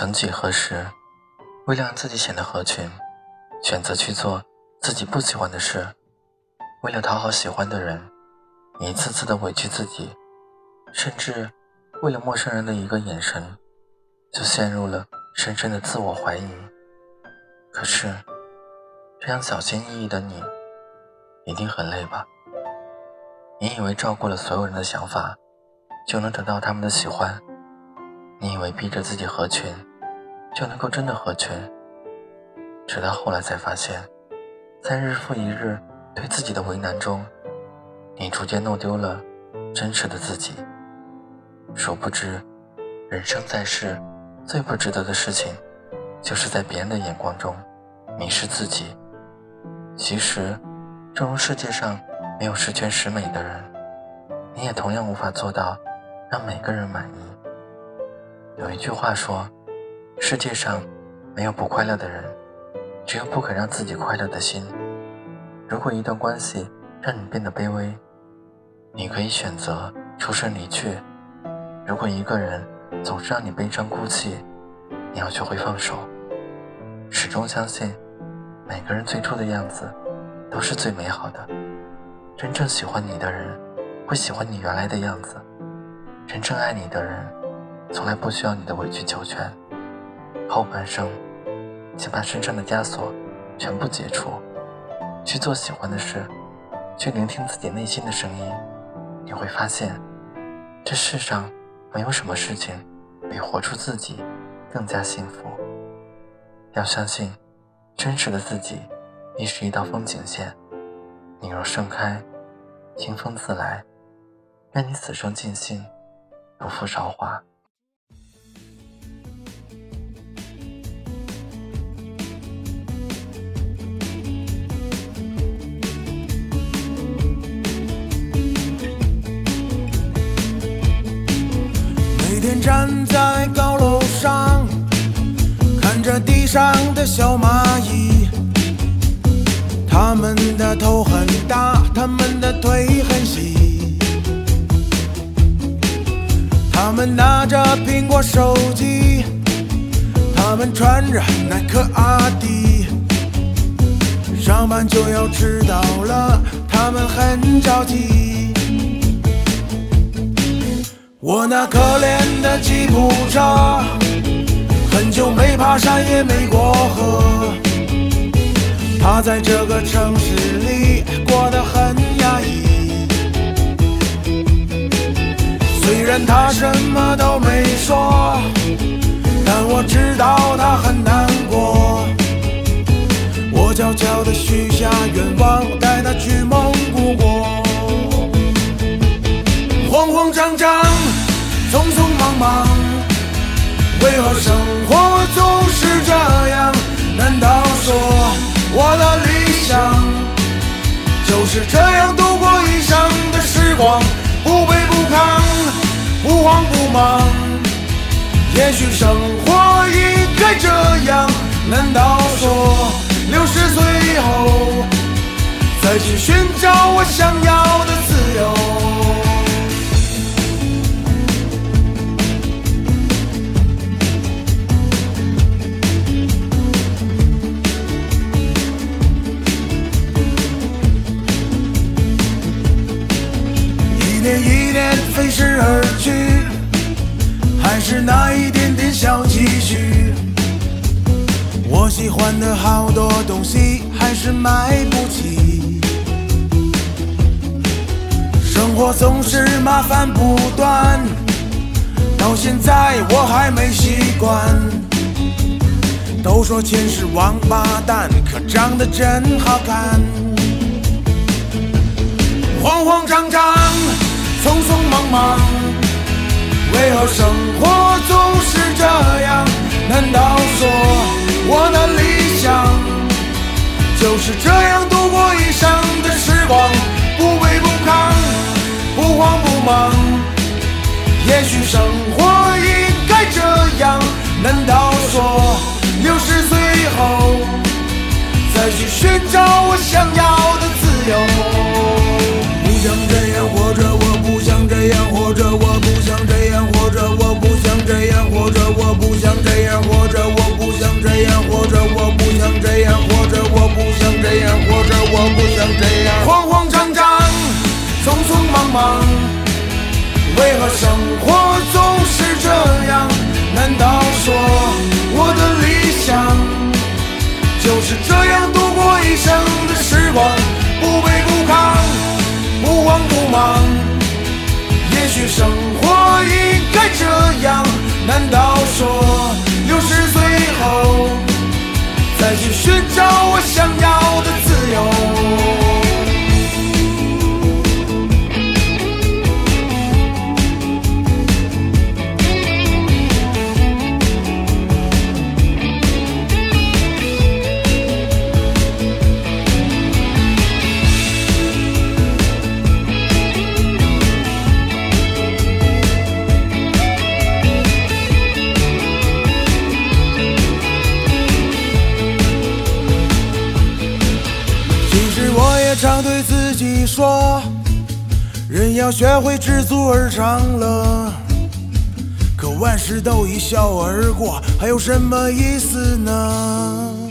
曾几何时，为了让自己显得合群，选择去做自己不喜欢的事，为了讨好喜欢的人，一次次的委屈自己，甚至为了陌生人的一个眼神，就陷入了深深的自我怀疑。可是，这样小心翼翼的你，一定很累吧？你以为照顾了所有人的想法，就能得到他们的喜欢？你以为逼着自己合群，就能够真的合群？直到后来才发现，在日复一日对自己的为难中，你逐渐弄丢了真实的自己。殊不知，人生在世，最不值得的事情，就是在别人的眼光中迷失自己。其实，正如世界上没有十全十美的人，你也同样无法做到让每个人满意。有一句话说：“世界上没有不快乐的人，只有不肯让自己快乐的心。”如果一段关系让你变得卑微，你可以选择抽身离去；如果一个人总是让你悲伤哭泣，你要学会放手。始终相信，每个人最初的样子都是最美好的。真正喜欢你的人，会喜欢你原来的样子；真正爱你的人。从来不需要你的委曲求全。后半生，请把身上的枷锁全部解除，去做喜欢的事，去聆听自己内心的声音。你会发现，这世上没有什么事情比活出自己更加幸福。要相信，真实的自己亦是一道风景线。你若盛开，清风自来。愿你此生尽兴，不负韶华。站在高楼上，看着地上的小蚂蚁，它们的头很大，它们的腿很细，它们拿着苹果手机，它们穿着耐克阿迪，上班就要迟到了，它们很着急。我那可怜的吉普车，很久没爬山也没过河，它在这个城市里过得很压抑。虽然它什么都没说，但我知道它很难过。我悄悄地许下愿望，带它去蒙忙忙，为何生活总是这样？难道说我的理想就是这样度过一生的时光？不卑不亢，不慌不忙。也许生活应该这样。难道说六十岁以后再去寻找我想要的自由？飞逝而去，还是那一点点小积蓄。我喜欢的好多东西，还是买不起。生活总是麻烦不断，到现在我还没习惯。都说钱是王八蛋，可长得真好看。慌慌张张。匆匆忙忙，为何生活总是这样？难道说我的理想就是这样度过一生的时光？不卑不亢，不慌不忙。也许生活应该这样。难道说六十岁后再去寻找我想要的自由？常对自己说人要学会知足而常乐可万事都一笑而过还有什么意思呢？